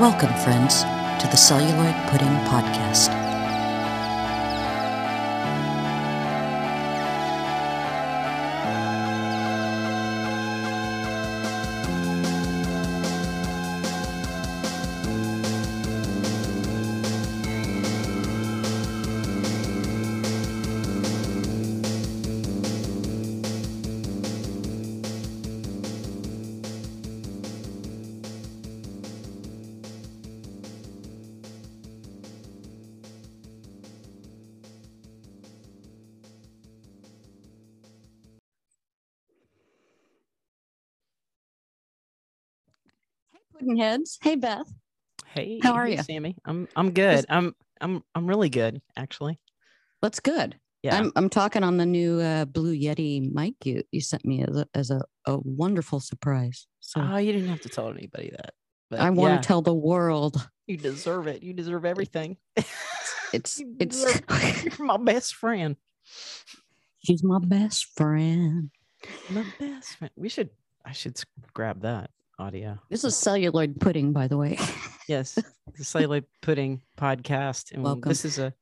Welcome, friends, to the Celluloid Pudding Podcast. Puddingheads. Hey Beth. Hey, How are hey, ya? Sammy? I'm I'm good. I'm I'm I'm really good, actually. That's good. Yeah. I'm I'm talking on the new uh, Blue Yeti mic you you sent me as a as a, a wonderful surprise. So oh, you didn't have to tell anybody that. But I want yeah, to tell the world you deserve it. You deserve everything. it's You it's You're my best friend. she's my best friend. My best friend. We should. I should grab that audio. This is celluloid pudding, by the way. Yes, the Celluloid Pudding podcast, and Welcome. this is a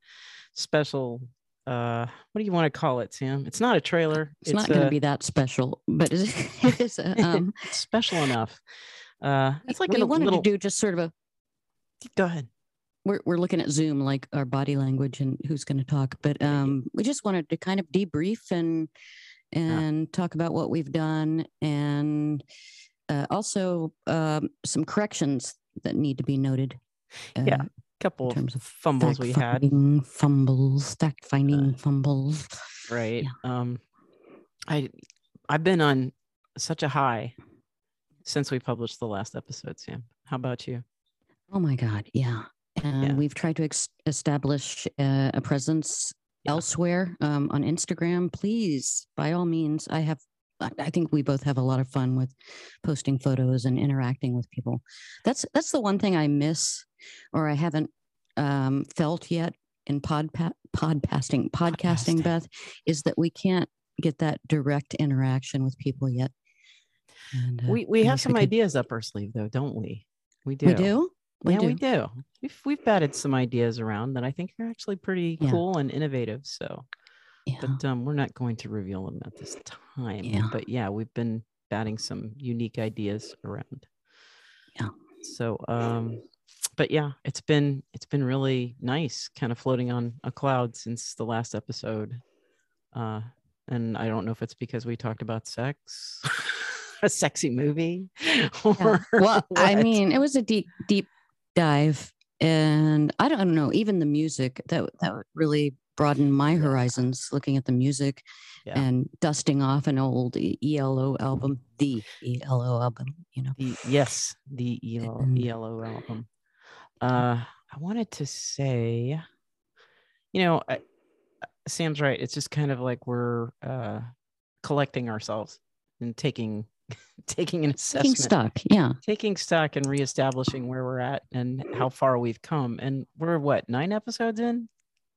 special. uh What do you want to call it, Sam? It's not a trailer. It's, not going to be that special, but it is, a, um, special enough. Uh, it's like we a wanted little. to do just sort of a Go ahead. we're, we're looking at Zoom, like our body language and who's going to talk. But um, we just wanted to kind of debrief and and talk about what we've done, and uh, also um, some corrections that need to be noted. Uh, Yeah, couple of terms of fumbles we had. fumbles, fact finding Uh, fumbles. right um i i've been on such a high since we published the last episode sam how about you Oh my God, yeah. And Yeah. we've tried to ex- establish uh, a presence Yeah. elsewhere um, on Instagram. Please, by all means, I have. I think we both have a lot of fun with posting photos and interacting with people. That's that's the one thing I miss, or I haven't um, felt yet in pod podcasting podcasting. Podcasting. Beth is that we can't get that direct interaction with people yet. And, uh, we we have some could- ideas up our sleeve though don't we we do We do. yeah we do we've, we've batted some ideas around that i think are actually pretty Yeah. cool and innovative so Yeah. but um we're not going to reveal them at this time Yeah. but yeah we've been batting some unique ideas around Yeah. so um but yeah it's been it's been really nice kind of floating on a cloud since the last episode uh and i don't know if it's because we talked about sex a sexy movie or Yeah. Well, I mean, it was a deep, deep dive, and I don't know. Even the music that that really broadened my horizons. Looking at the music Yeah. and dusting off an old ELO album, the ELO album. You know, the yes the ELO, And- ELO album uh i wanted to say you know I, sam's right it's just kind of like we're uh collecting ourselves and taking taking an assessment, taking stock. Yeah, taking stock and reestablishing where we're at and how far we've come and we're what nine episodes in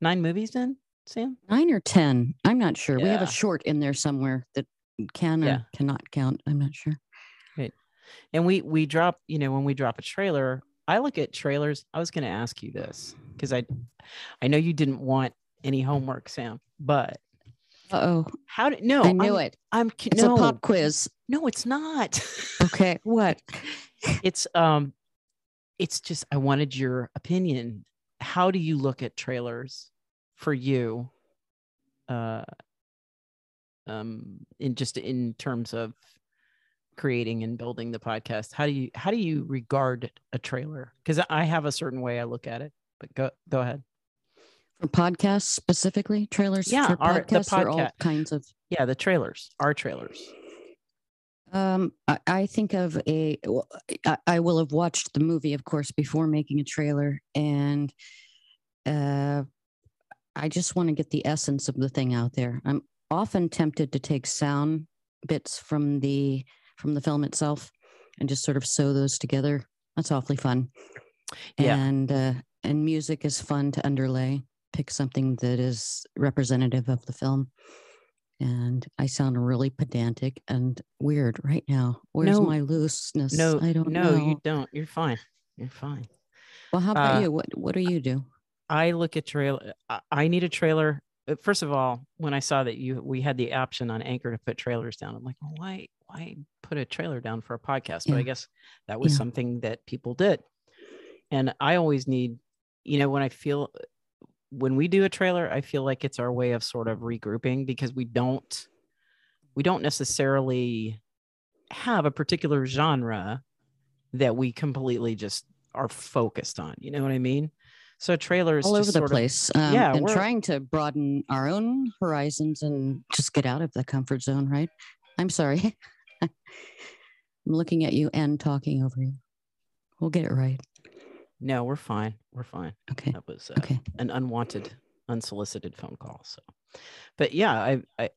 nine movies then, sam nine or ten. I'm not sure. We have a short in there somewhere that can or Yeah. cannot count. I'm not sure. Right. and we we drop you know when we drop a trailer i look at trailers i was going to ask you this because i i know you didn't want any homework sam but Uh oh, how did no I knew I'm, it. i'm It's no a pop quiz. no it's not Okay, what? it's um it's just i wanted your opinion how do you look at trailers for you uh um in just in terms of creating and building the podcast? How do you how do you regard a trailer? Because i have a certain way i look at it but go go ahead. For podcasts specifically, trailers Yeah, for our- the podcasts or all kinds of yeah the trailers our trailers Um, I, I think of a. well, I, I will have watched the movie, of course, before making a trailer, and uh, I just want to get the essence of the thing out there. I'm often tempted to take sound bits from the from the film itself and just sort of sew those together. That's awfully fun. Yeah. And uh, and music is fun to underlay. Pick something that is representative of the film. And I sound really pedantic and weird right now. Where's No. my looseness? no I don't no know. you don't you're fine You're fine. Well, how about Uh, you? What What do you do? I look at trailer. I- I need a trailer. Uh, First of all, when I saw that you we had the option on Anchor to put trailers down, I'm like, well, why why put a trailer down for a podcast? But I guess that was Yeah. something that people did. And I always need, you know, when I feel when we do a trailer, I feel like it's our way of sort of regrouping because we don't we don't necessarily have a particular genre that we completely just are focused on. You know what I mean? So trailers All just over the sort of- place. Um, yeah, and we're- trying to broaden our own horizons and just get out of the comfort zone. Right? I'm sorry. I'm looking at you and talking over you. We'll get it right. No, we're fine. We're fine. Okay. That was uh, Okay. an unwanted, unsolicited phone call. So, but yeah, I, I,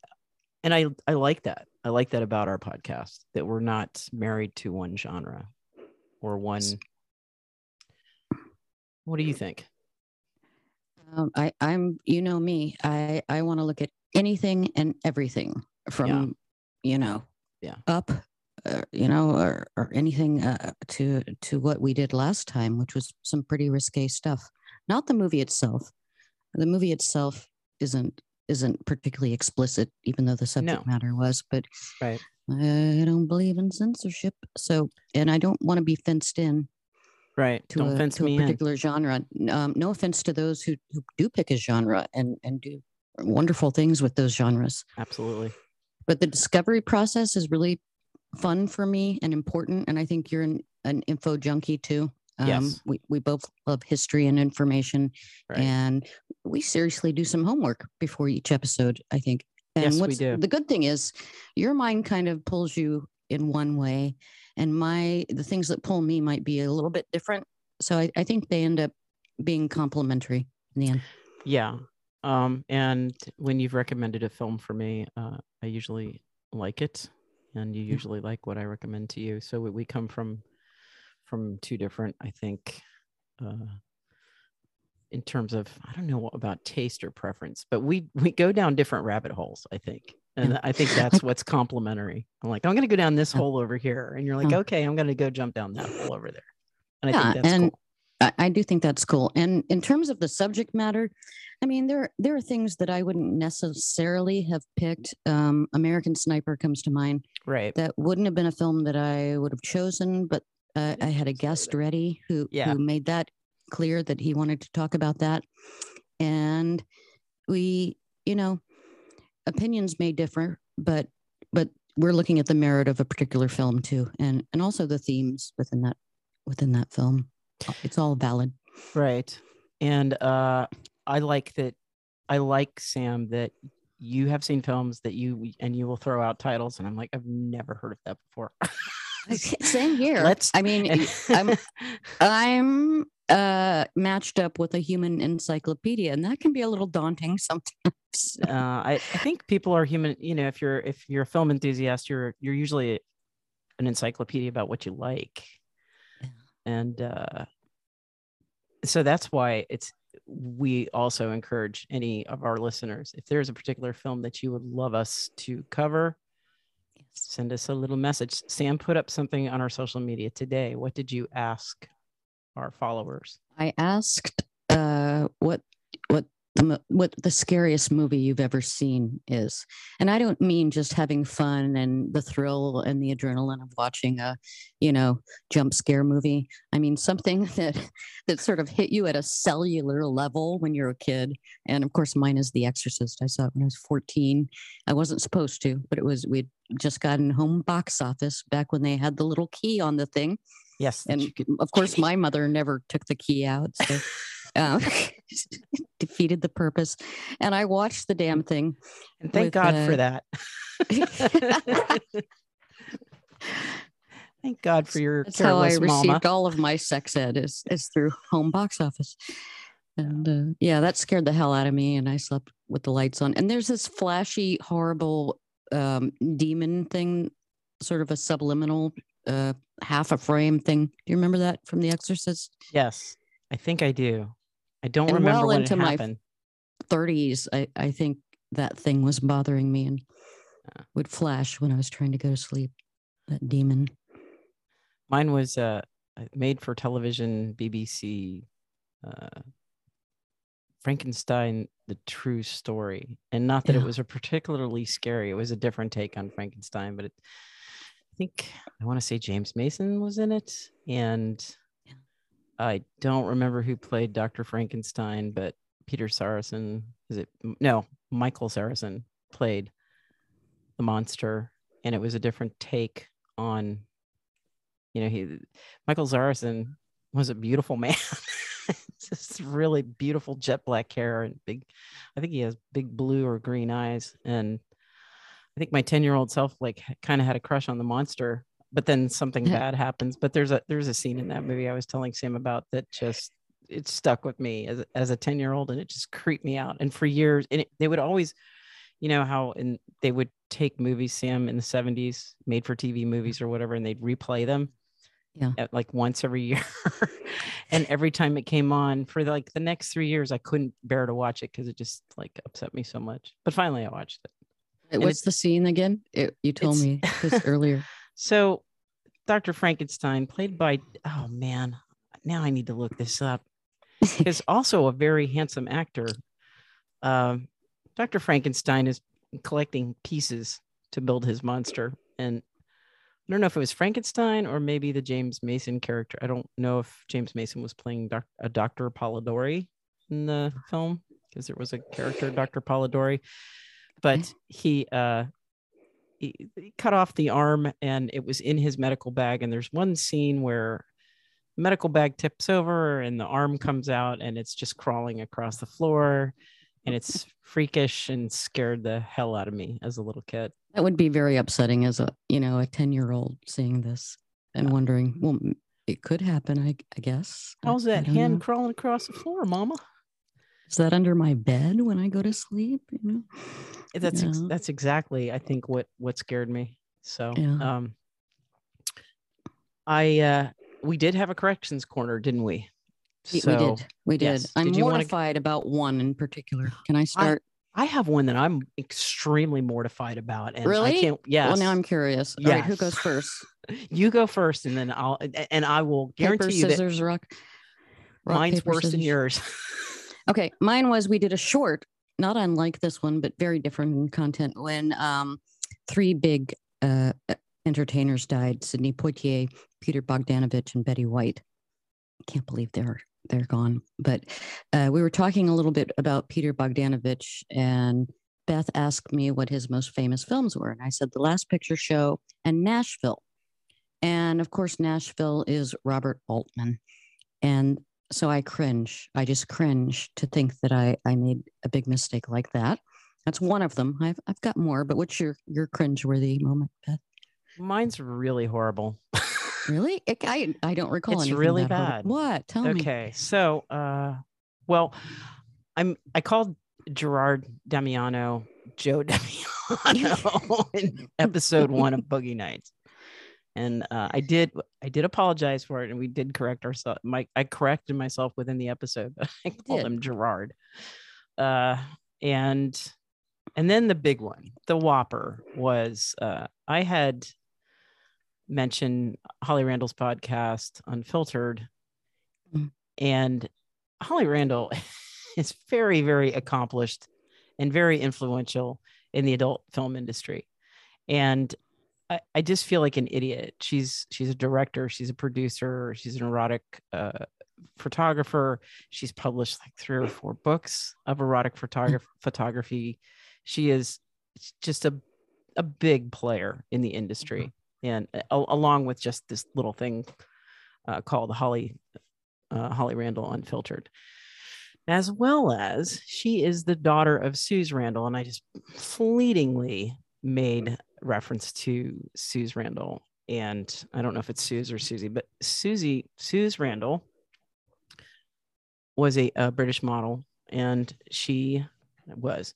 and I, I like that. I like that about our podcast that we're not married to one genre or one. What do you think? Um, I, I'm, you know me. I, I want to look at anything and everything from, you know, Yeah. up, uh, you know, or, or anything uh, to to what we did last time, which was some pretty risque stuff. Not the movie itself. The movie itself isn't isn't particularly explicit, even though the subject No. matter was. But Right. I don't believe in censorship, so and I don't want to be fenced in Right. to Don't a, fence to me a in. particular genre. Um, no offense to those who, who do pick a genre and, and do wonderful things with those genres. Absolutely. But the discovery process is really fun for me and important. And I think you're an, an info junkie too. Um, Yes. we, we both love history and information. Right. And we seriously do some homework before each episode, I think. And Yes, we do. the good thing is your mind kind of pulls you in one way and my the things that pull me might be a little bit different. So I, I think they end up being complementary in the end. Yeah. Um, and when you've recommended a film for me, uh, I usually like it, and you usually like what I recommend to you. So we, we come from from two different, I think, uh, in terms of I don't know about taste or preference, but we we go down different rabbit holes. I think, and I think that's what's complementary. I'm like, I'm going to go down this hole over here, and you're like, okay, I'm going to go jump down that hole over there. And I Yeah, think that's and cool. I, I do think that's cool. And in terms of the subject matter, I mean, there there are things that I wouldn't necessarily have picked. Um, American Sniper comes to mind. Right. That wouldn't have been a film that I would have chosen, but uh, I had a guest ready who Yeah. who made that clear that he wanted to talk about that, and we, you know, opinions may differ, but but we're looking at the merit of a particular film too, and and also the themes within that within that film. It's all valid. Right. And uh I like that I like Sam that you have seen films that you and you will throw out titles and I'm like I've never heard of that before. Same here. Let's I mean, I'm I'm uh matched up with a human encyclopedia, and that can be a little daunting sometimes. uh, I, I think people are human, you know, if you're if you're a film enthusiast, you're you're usually an encyclopedia about what you like. And uh so that's why it's we also encourage any of our listeners if there's a particular film that you would love us to cover send us a little message. Sam put up something on our social media today. What did you ask our followers? I asked uh what what the what the scariest movie you've ever seen is, and I don't mean just having fun and the thrill and the adrenaline of watching a, you know, jump scare movie. I mean something that that sort of hit you at a cellular level when you're a kid. And of course, mine is The Exorcist. I saw it when I was 14. I wasn't supposed to, but it was we'd just gotten home box office back when they had the little key on the thing yes and of course my mother never took the key out so uh, defeated the purpose. And i watched the damn thing and thank with, god uh, for that. Thank god for your that's how i careless received mama all of my sex ed is, is through home box office. And uh, yeah that scared the hell out of me and i slept with the lights on. And there's this flashy horrible um, demon thing sort of a subliminal uh, half a frame thing. Do you remember that from the exorcist? Yes i think i do i don't And remember well when into it my happened 30s, I, I think that thing was bothering me and Yeah. would flash when I was trying to go to sleep. That demon. mine was uh made for television BBC uh, Frankenstein: The True Story, and not that Yeah. it was a particularly scary. It was a different take on Frankenstein, but it, I think I want to say James Mason was in it, and. I don't remember who played Dr. Frankenstein, but Peter Sarrazin is it? No, Michael Sarrazin played the monster, and it was a different take on. You know, he Michael Sarrazin was a beautiful man. just really beautiful jet black hair and big. I think he has big blue or green eyes, and I think my ten year old self like kind of had a crush on the monster. But then something bad happens. But there's a there's a scene in that movie I was telling Sam about that just it stuck with me as as a ten year old, and it just creeped me out. And for years, and it, they would always, you know how and they would take movies, Sam, in the '70s, made for TV mm-hmm. movies or whatever, and they'd replay them Yeah. at like once every year. and every time it came on for like the next three years, I couldn't bear to watch it because it just like upset me so much. But finally, I watched it. What's the scene again? It, you told me this earlier. So, Dr. Frankenstein, played by, oh man, now I need to look this up, is also a very handsome actor. Um, Dr. Frankenstein is collecting pieces to build his monster. And I don't know if it was Frankenstein or maybe the James Mason character. I don't know if James Mason was playing doc- a Dr. Polidori in the film because there was a character, Dr. Polidori, but he, uh, he, he cut off the arm and it was in his medical bag. And there's one scene where the medical bag tips over and the arm comes out and it's just crawling across the floor and it's freakish and scared the hell out of me as a little kid. That would be very upsetting as a you know a ten year old seeing this and wondering. Well, it could happen. I, I guess. How's that hand know. crawling across the floor, mama? Is that under my bed when I go to sleep? You know. That's ex- that's exactly I think what what scared me. So Yeah. um I uh we did have a corrections corner, didn't we? We- So we did. We did. yes. I'm Did you wanna- mortified about one in particular. Can I start? I have one that I'm extremely mortified about. And I Really? can't yes. Well, now I'm curious. All right, who goes first? you go first and then I'll and I will guarantee Paper, you that scissors, rock. rock, mine's paper, worse than yours. Okay, mine was we did a short, not unlike this one, but very different in content. When um, three big uh, entertainers died: Sidney Poitier, Peter Bogdanovich, and Betty White. Can't believe they're they're gone. But uh, we were talking a little bit about Peter Bogdanovich, and Beth asked me what his most famous films were, and I said The Last Picture Show and Nashville. And of course, Nashville is Robert Altman. And so I cringe. I just cringe to think that I, I made a big mistake like that. That's one of them. I've, I've got more, but what's your, your cringeworthy moment, Beth? Mine's really horrible. Really? It, I, I don't recall It's really horrible. bad. What? Tell me. okay. So uh well I'm I called Gerard Damiano Joe Damiano in episode one of Boogie Nights. And uh, I did I did apologize for it and we did correct ourselves. Mike, I corrected myself within the episode, but I called did. him Gerard. Uh and and then the big one, the whopper was uh I had mentioned Holly Randall's podcast Unfiltered. Mm. And Holly Randall is very, very accomplished and very influential in the adult film industry. And I, I just feel like an idiot. She's she's a director, she's a producer, she's an erotic uh, photographer. She's published like three or four books of erotic photography. photography. She is just a a big player in the industry, and a- along with just this little thing uh, called Holly uh, Holly Randall Unfiltered, as well as she is the daughter of Suze Randall, and I just fleetingly made reference to Suze Randall, and I don't know if it's Suze or Susie, but Susie Suze Randall was a, a British model, and she was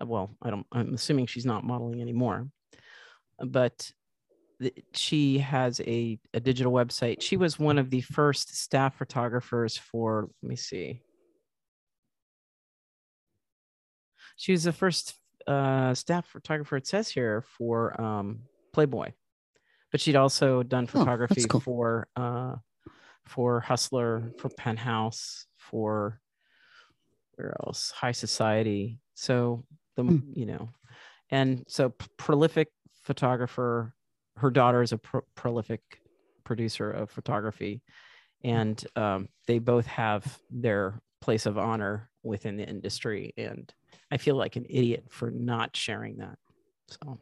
well. I don't. I'm assuming she's not modeling anymore, but she has a, a digital website. She was one of the first staff photographers for, let me see. She was the first uh, staff photographer, it says here, for um, Playboy. But she'd also done Oh, photography cool. for uh, for Hustler, for Penthouse, for where else? High Society. So the Hmm. you know, and so p- prolific photographer. Her daughter is a pro- prolific producer of photography, and um, they both have their place of honor within the industry. And I feel like an idiot for not sharing that. So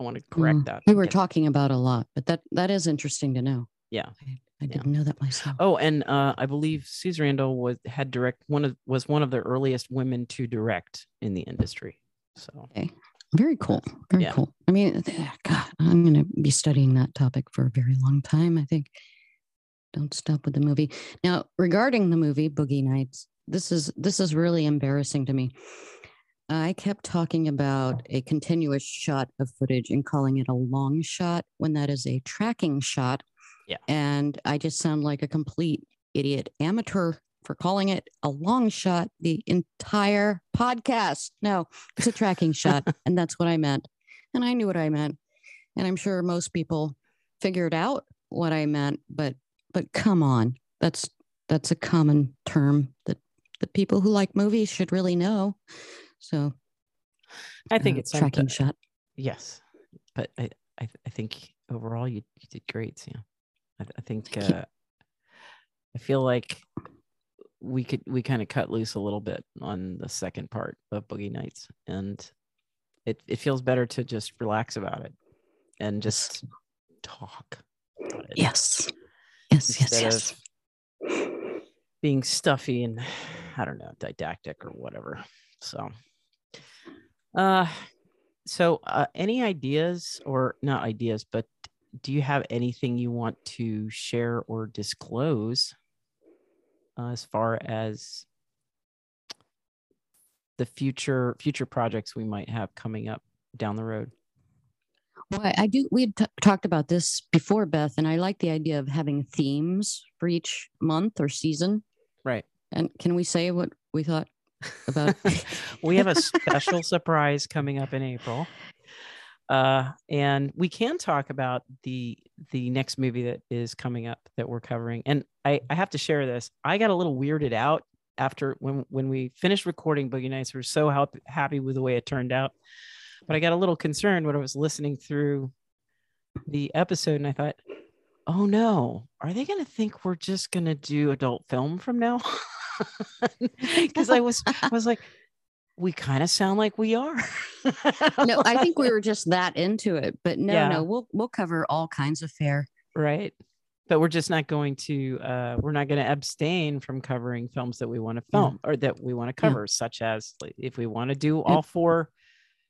I want to correct Mm, that. We were talking about a lot, but that that is interesting to know. Yeah. I, I didn't know that myself. Oh, and uh, I believe Suze Randall was had direct one of was one of the earliest women to direct in the industry. So Very cool. Very Yeah. cool. I mean, God, I'm going to be studying that topic for a very long time. I think. Don't stop with the movie. Now, regarding the movie Boogie Nights, this is this is really embarrassing to me. I kept talking about a continuous shot of footage and calling it a long shot when that is a tracking shot. Yeah. And I just sound like a complete idiot amateur for calling it a long shot the entire podcast. No, it's a tracking shot. And that's what I meant. And I knew what I meant. And I'm sure most people figured out what I meant, but but come on. That's that's a common term that the people who like movies should really know. So I think uh, it's tracking something- shot. Yes, but I I, I think overall you, you did great, Sam. I, I think uh, I feel like we could we kind of cut loose a little bit on the second part of Boogie Nights, and it it feels better to just relax about it and just talk. about it Yes. Yes, yes, instead yes. of being stuffy and I don't know didactic or whatever. So, uh, so uh, any ideas or not ideas, but do you have anything you want to share or disclose uh, as far as the future future projects we might have coming up down the road? Well, I- do. We had t- talked about this before, Beth, and I like the idea of having themes for each month or season. Right. And can we say what we thought about? we have a special surprise coming up in April. Uh, and we can talk about the the next movie that is coming up that we're covering. And I, I have to share this. I got a little weirded out after when when we finished recording Boogie Nights. We were so hap- happy with the way it turned out, but I got a little concerned when I was listening through the episode, and I thought, "Oh no, are they going to think we're just going to do adult film from now?" Because I was I was like, we kind of sound like we are. no, I think we were just that into it. But no, Yeah. no, we'll we'll cover all kinds of fare. right. But we're just not going to. Uh, we're not going to abstain from covering films that we want to Yeah. film or that we want to Yeah. cover, such as like, if we want to do all four.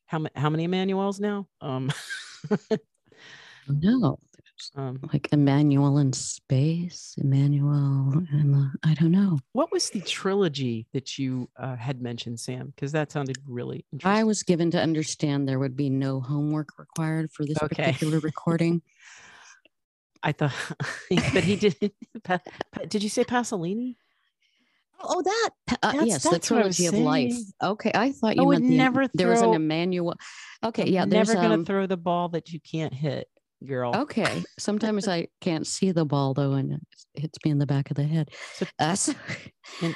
How many? How many Emmanuelles now? Um, No, um, like Emmanuelle in space, Emmanuelle, and the, I don't know. what was the trilogy that you uh, had mentioned, Sam? Because that sounded really interesting. I was given to understand there would be no homework required for this Okay. particular recording. I thought, but he did. Pa- pa- did you say Pasolini? Oh, that uh, That's- yes, the that's I was trilogy of life. Okay, I thought I you would meant the, never there was an Emmanuelle. Okay, yeah, there's never gonna um, throw the ball that you can't hit, girl. Okay, sometimes I can't see the ball though, and it hits me in the back of the head. Uh, so,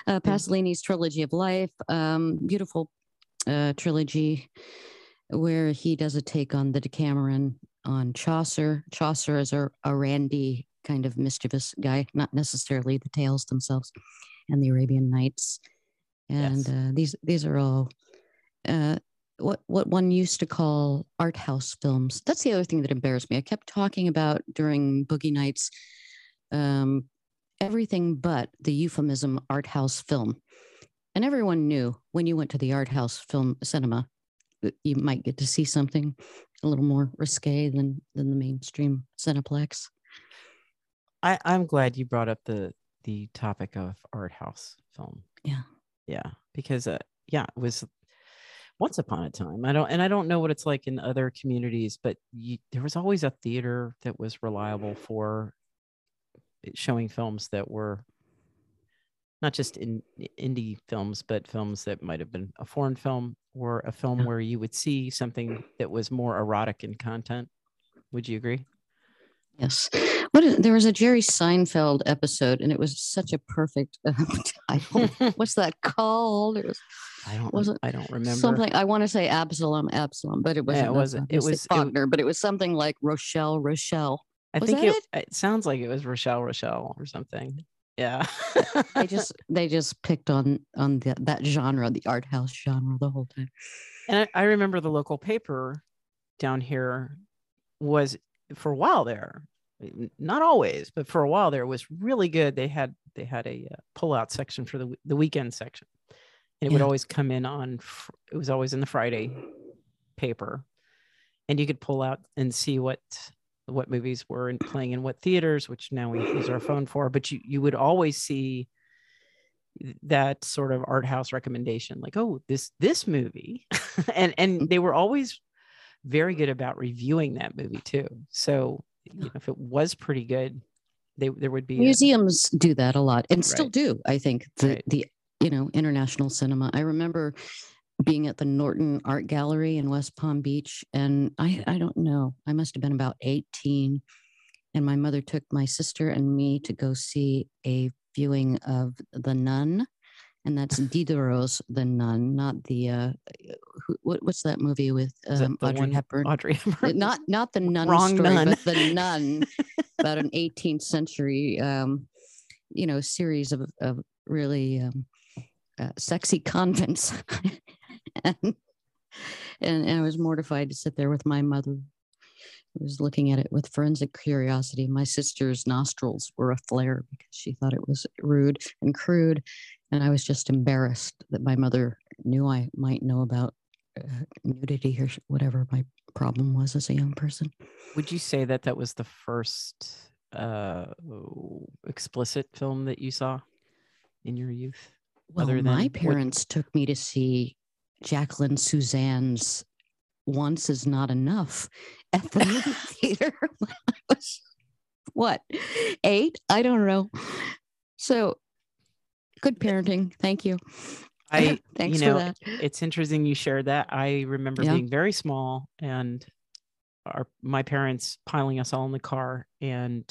uh, Pasolini's trilogy of life, um, beautiful uh, trilogy, where he does a take on the Decameron on Chaucer. Chaucer is a, a randy kind of mischievous guy, not necessarily the tales themselves, and the Arabian Nights, and Yes. uh, these these are all. Uh, what what one used to call art house films. That's the other thing that embarrassed me. I kept talking about during Boogie Nights, um, everything but the euphemism art house film, and everyone knew when you went to the art house film cinema, you might get to see something a little more risque than than the mainstream Cineplex. I, I'm glad you brought up the the topic of art house film. Yeah. Yeah, because uh, yeah, it was once upon a time. I don't and I don't know what it's like in other communities, but you, there was always a theater that was reliable for showing films that were not just in indie films, but films that might have been a foreign film or a film where you would see something that was more erotic in content. Would you agree? Yes. What is, there was a Jerry Seinfeld episode, and it was such a perfect uh, title. What's that called? It was I don't. wasn't I don't remember. something. I want to say Absalom, Absalom, but it wasn't. it wasn't. It was- it- Faulkner, but it was something like Rochelle, Rochelle. I was think that it, it sounds like it was Rochelle Rochelle or something. Yeah. They just they just picked on on the, that genre, the art house genre, the whole time. And I, I remember the local paper down here was for a while there, not always, but for a while there was really good. They had they had a uh, pull-out section for the the weekend section, and it would always come in on. It was always in the Friday paper, and you could pull out and see what what movies were in, playing in what theaters, which now we use our phone for. But you you would always see that sort of art house recommendation like oh this this movie and and they were always very good about reviewing that movie too so you know, if it was pretty good they there would be a- Museums do that a lot and still do. I think the Right. the you know international cinema. I remember being at the Norton Art Gallery in West Palm Beach, and I I don't know. I must have been about eighteen, and my mother took my sister and me to go see a viewing of The Nun, and that's Diderot's The Nun, not the uh, who, what, what's that movie with um, the Audrey one- Hepburn? audrey Hepburn? not not the nun Wrong story, nun. but the nun about an 18th century, um, you know, series of of really um, uh, sexy convents, and, and and I was mortified to sit there with my mother. I was looking at it with forensic curiosity. My sister's nostrils were aflare because she thought it was rude and crude, and I was just embarrassed that my mother knew I might know about uh, nudity or whatever my problem was as a young person. would you say that that was the first uh explicit film that you saw in your youth Well, Other my than what- parents took me to see Jacqueline Susann's Once is Not Enough at the movie theater when I was, what, eight? I don't know. So good parenting. Thank you. i Thanks you know for that. it's interesting you shared that i remember Yeah. being very small and our my parents piling us all in the car and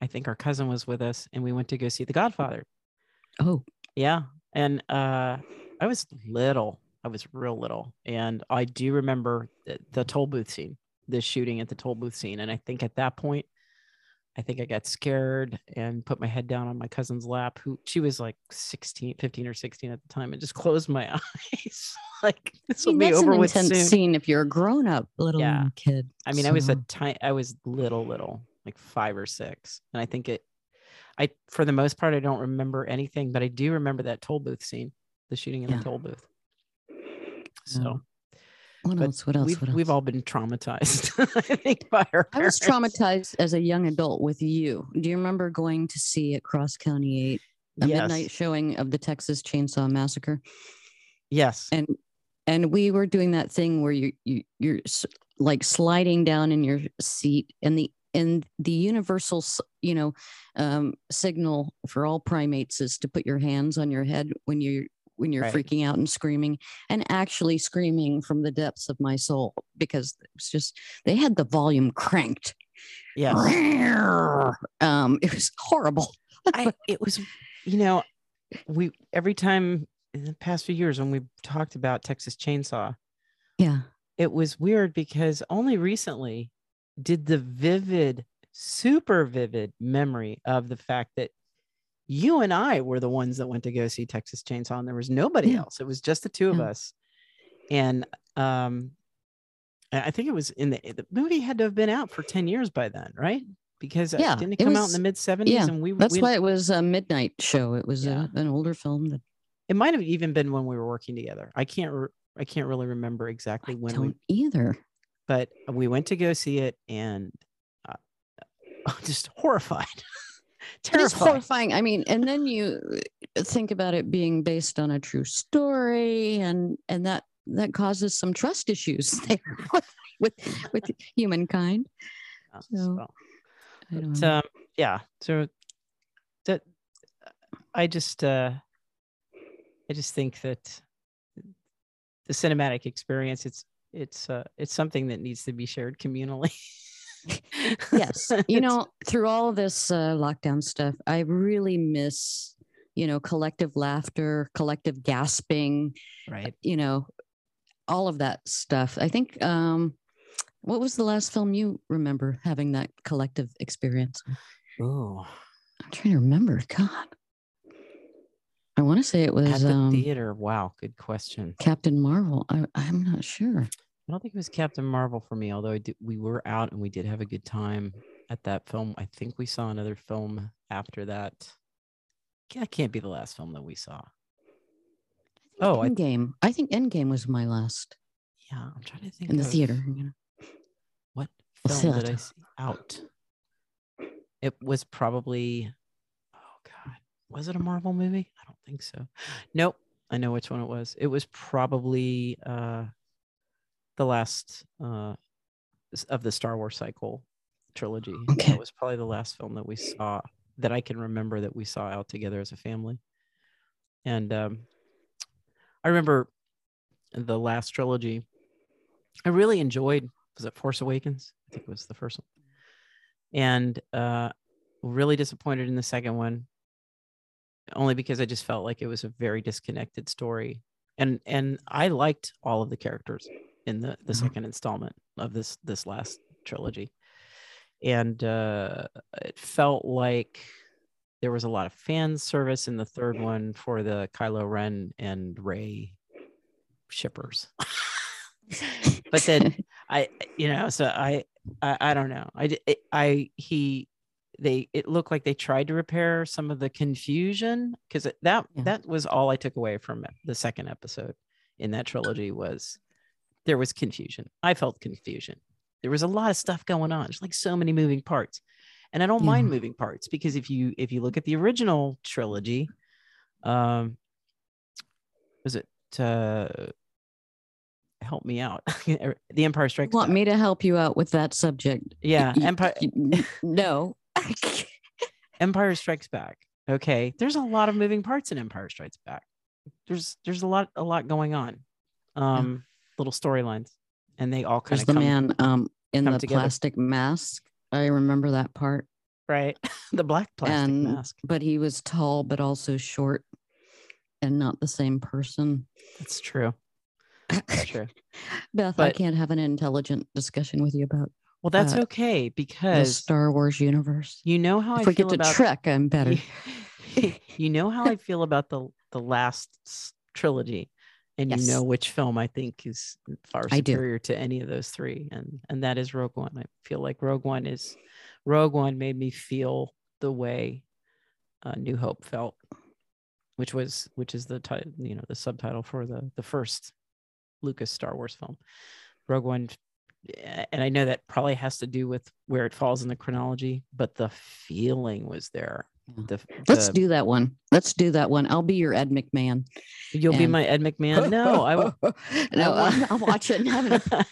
i think our cousin was with us and we went to go see the godfather Oh, yeah and uh i was little i was real little and i do remember the, the toll booth scene the shooting at the toll booth scene and i think at that point i think i got scared and put my head down on my cousin's lap who she was like 16 15 or 16 at the time and just closed my eyes like this I will be over an with intense soon scene if you're a grown up, let Yeah. kid. I mean, I was a So, tiny, I was little, little, like five or six, and I think it. I, for the most part, I don't remember anything, but I do remember that toll booth scene, the shooting in Yeah. the toll booth. So what but else? What else? we've what else? we've all been traumatized, I think, by our. I was traumatized as a young adult with you. Do you remember going to see at Cross County 8 a Yes, midnight showing of the Texas Chainsaw Massacre? yes, And and we were doing that thing where you you you're like sliding down in your seat and the and the universal you know um, signal for all primates is to put your hands on your head when you're when you're Right. freaking out and screaming and actually screaming from the depths of my soul because it was just they had the volume cranked Yeah. um it was horrible I it was, you know, we every time in the past few years when we talked about Texas Chainsaw, yeah it was weird because only recently did the vivid, super vivid memory of the fact that you and I were the ones that went to go see Texas Chainsaw, and there was nobody Yeah. else. It was just the two of Yeah. us. And um, I think it was in the the movie had to have been out for 10 years by then, right? Because uh, Yeah, didn't it it come out in the mid 70s? yeah, and we that's we, why it was a midnight show it was Yeah. a, an older film that it might have even been when we were working together. I can't re- I can't really remember exactly i when don't either but we went to go see it and uh, just horrified It is horrifying. I mean, and then you uh, think about it being based on a true story, and and that that causes some trust issues there with with humankind. Yeah, so, but, um, yeah so that i just uh i just think that the cinematic experience it's it's uh it's something that needs to be shared communally yes. You know through all this uh, lockdown stuff i really miss you know collective laughter collective gasping right. you know all of that stuff. I think um what was the last film you remember having that collective experience Oh, i'm trying to remember. God. I want to say it at was the um theater. Wow, good question. captain marvel. I, i'm not sure I don't think it was Captain Marvel for me, although I did, we were out and we did have a good time at that film. I think we saw another film after that. That can't be the last film that we saw. Oh, I, endgame i think endgame was my last yeah, I'm trying to think in the of theater you know What film did I see out? It was probably, oh God, was it a Marvel movie? I don't think so. Nope, I know which one it was. It was probably uh, the last uh, of the Star Wars cycle trilogy. Okay. That was probably the last film that we saw that I can remember that we saw out together as a family. And um, I remember the last trilogy. I really enjoyed. Was it Force Awakens? I think it was the first one. And uh, really disappointed in the second one, only because I just felt like it was a very disconnected story. And and I liked all of the characters in the the Mhm. second installment of this this last trilogy, and uh, it felt like there was a lot of fan service in the third one for the Kylo Ren and Rey shippers. but then I, you know, so I, I, I don't know. I, it- I, he, they, it looked like they tried to repair some of the confusion because that, Yeah. that was all I took away from the second episode in that trilogy was there was confusion. I felt confusion. There was a lot of stuff going on. There's like so many moving parts. And I don't Yeah. mind moving parts because if you if you look at the original trilogy, um was it uh help me out. the Empire Strikes want Back. me to help you out with that subject Yeah, Empire no Empire Strikes Back. Okay. There's a lot of moving parts in Empire Strikes Back. There's there's a lot a lot going on. Um little storylines. And they all kind there's of the come man um in the together. plastic mask i remember that part right. the black plastic and mask. but he was tall but also short and not the same person That's true. That's true. beth i can't have an intelligent discussion with you about Well, that's Uh, okay the because star wars universe you know how I if we feel get to about trek i'm better you know how I feel about the the last trilogy, and you know which film I think is far superior to any of those three, and and that is Rogue One. I feel like Rogue One is Rogue One made me feel the way uh, New Hope felt, which was which is the title, you know, the subtitle for the the first Lucas Star Wars film. Rogue One, eh, and I know that probably has to do with where it falls in the chronology, but the feeling was there. Yeah. The, let's do that one let's do that one i'll be your ed mcmahon You'll be my Ed McMahon. No, I w- no I want- I'll, I'll watch it and have it I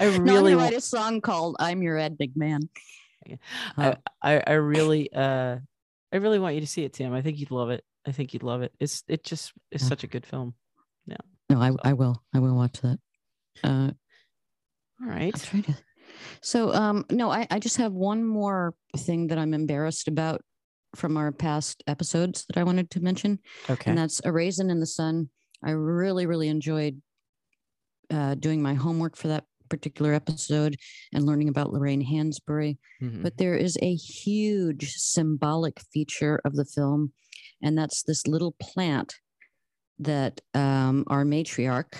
no, I'm really, gonna write a song called "I'm Your Ed McMahon." I, Uh, I, I really, uh, I really want you to see it, Tim. I think you'd love it. I think you'd love it. It's, it just is Yeah. such a good film. Yeah. No, I, So- I will. I will watch that. Uh, All right. To. So, um, no, I, I just have one more thing that I'm embarrassed about from our past episodes that I wanted to mention, Okay. and that's a raisin in the sun. I really, really enjoyed uh, doing my homework for that particular episode and learning about Lorraine Hansberry. Mhm. but there is a huge symbolic feature of the film, and that's this little plant that um, our matriarch,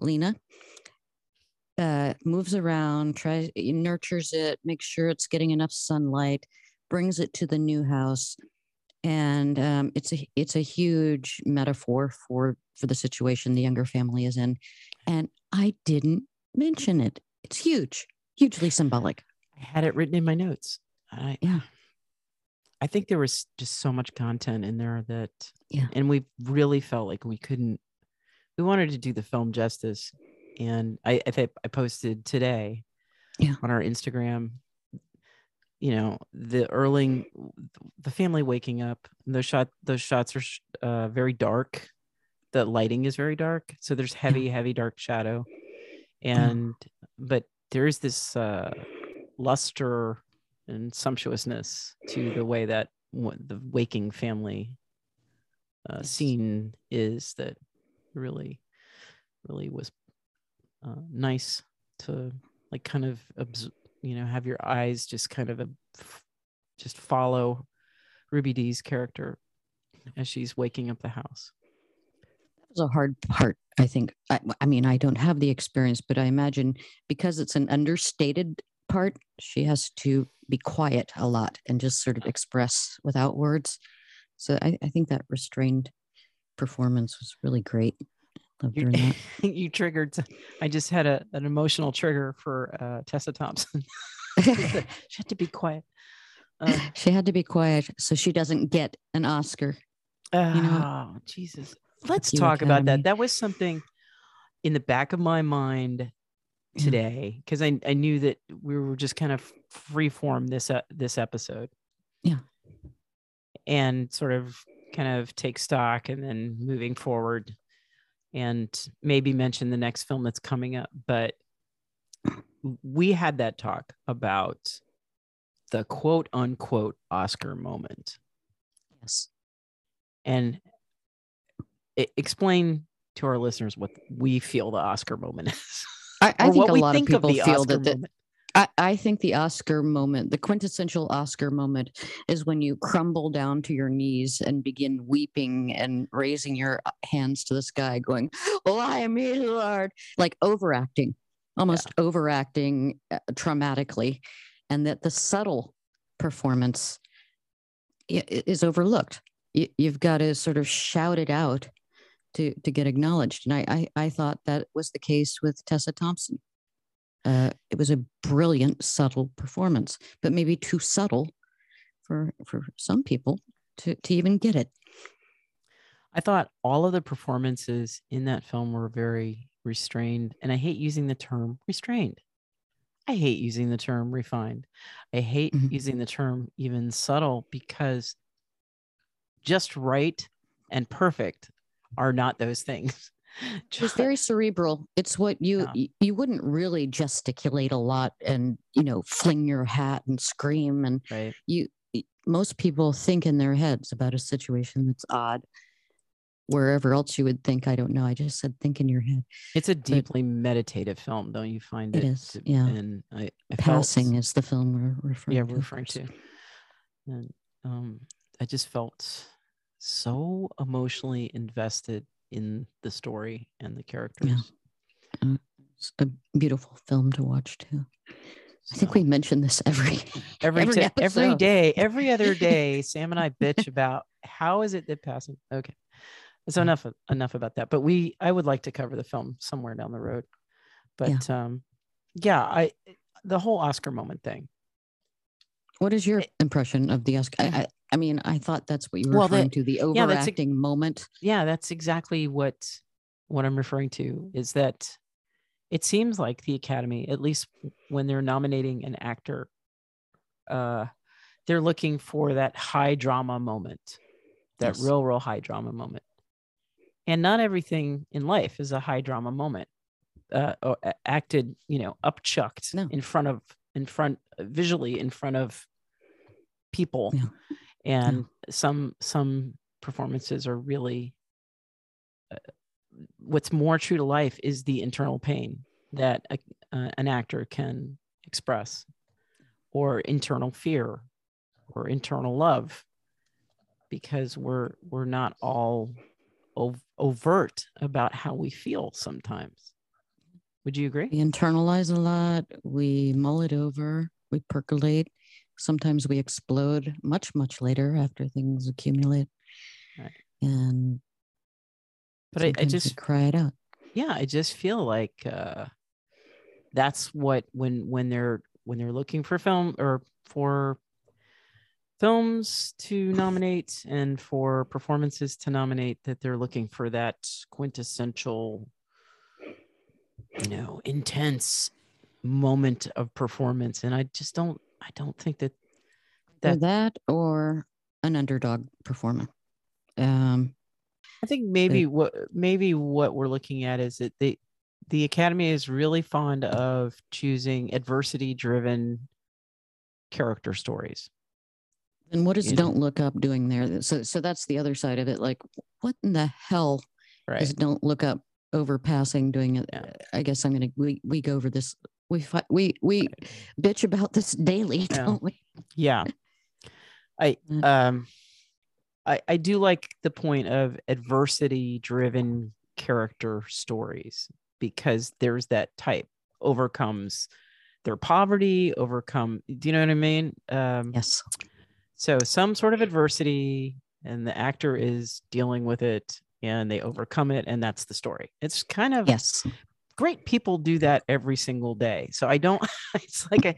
Lena, uh, moves around, tries nurtures it, makes sure it's getting enough sunlight, brings it to the new house, and um, it's a it's a huge metaphor for for the situation the younger family is in, and I didn't mention it. It's huge, hugely symbolic. I had it written in my notes. I, Yeah. I think there was just so much content in there that, Yeah. and we really felt like we couldn't, we wanted to do the film justice. And I, I I posted today Yeah. on our Instagram, you know, the Erling, the family waking up, those shot, those shots are sh- uh, very dark. The lighting is very dark. So there's heavy, heavy dark shadow. And, but there is this, uh, luster and sumptuousness to the way that w- the waking family uh, scene is that really really was uh, nice to like kind of obs- you know have your eyes just kind of f- just follow ruby dee's character as she's waking up the house. That was a hard part i think. I, I mean i don't have the experience but i imagine because it's an understated part she has to be quiet a lot and just sort of express without words. So i, I think that restrained performance was really great that. you triggered i just had a, an emotional trigger for uh, tessa thompson. She had to be quiet. Uh, she had to be quiet so she doesn't get an oscar. Know, oh jesus. Let's you, talk about that. that was something in the back of my mind today because I, I knew that we were just kind of free form this uh, this episode. Yeah. and sort of kind of take stock and then moving forward and maybe mention the next film that's coming up but we had that talk about the quote unquote oscar moment yes and explain to our listeners what we feel the Oscar moment is. i, I think a lot think of people the feel Oscar that. I, I think the Oscar moment, the quintessential Oscar moment, is when you crumble down to your knees and begin weeping and raising your uh, hands to the sky, going, Why me, Lord? Like overacting, almost overacting uh, traumatically. And that the subtle performance i- i- is overlooked. You, you've got to sort of shout it out to, to get acknowledged. And I, I, I thought that was the case with Tessa Thompson. Uh, it was a brilliant, subtle performance, but maybe too subtle for for some people to to even get it. I thought all of the performances in that film were very restrained. And I hate using the term restrained. I hate using the term refined. I hate Mhm. using the term even subtle because just right and perfect are not those things. It was very cerebral. It's what you Yeah. you wouldn't really gesticulate a lot and you know fling your hat and scream and right. you most people think in their heads about a situation that's odd. Wherever else you would think, I don't know. I just said think in your head. It's a deeply meditative film, don't you find It it? is, to- yeah. And I, I felt- Passing is the film we're referring yeah, to. we're referring to. And um, I just felt so emotionally invested in the story and the characters. It's a beautiful film to watch too. I think we mention this every every every ta- every every other day, Sam and I bitch about how is it that passing. Okay, so enough enough about that. But we, I would like to cover the film somewhere down the road. But um, yeah, I the whole Oscar moment thing. What is your It- impression of the Oscar? I, I, mean, I thought that's what you were Well, referring to the yeah, a- overacting moment. yeah that's exactly what what i'm referring to is that it seems like the academy at least when they're nominating an actor uh they're looking for that high drama moment that Yes. real real high drama moment and not everything in life is a high drama moment uh acted you know upchucked No. in front of in front visually in front of people Yeah. And some some performances are really uh, what's more true to life is the internal pain that a, uh, an actor can express or internal fear or internal love because we're we're not all ov- overt about how we feel sometimes would you agree We internalize a lot. We mull it over. We percolate. Sometimes we explode much, much later after things accumulate. Right. And but I, I just cry it out. yeah i just feel like uh that's what when when they're when they're looking for film or for films to nominate and for performances to nominate that they're looking for that quintessential you know intense moment of performance and i just don't i don't think that That, That- that or an underdog performer. Um, I think maybe what maybe what we're looking at is that the the academy is really fond of choosing adversity driven character stories. And what is You. Don't Look Up doing there? So so that's the other side of it. Like, what in the hell Right. is Don't Look Up overpassing doing it? Yeah. I guess I'm gonna we we go over this. We fight we we bitch about this daily, Yeah. don't we? yeah i Mm. um i i do like the point of adversity driven character stories because there's that type overcomes their poverty overcome do you know what i mean um Yes. so some sort of adversity and the actor is dealing with it and they overcome it and that's the story it's kind of Yes. Great people do that every single day. So I don't, it's like, a,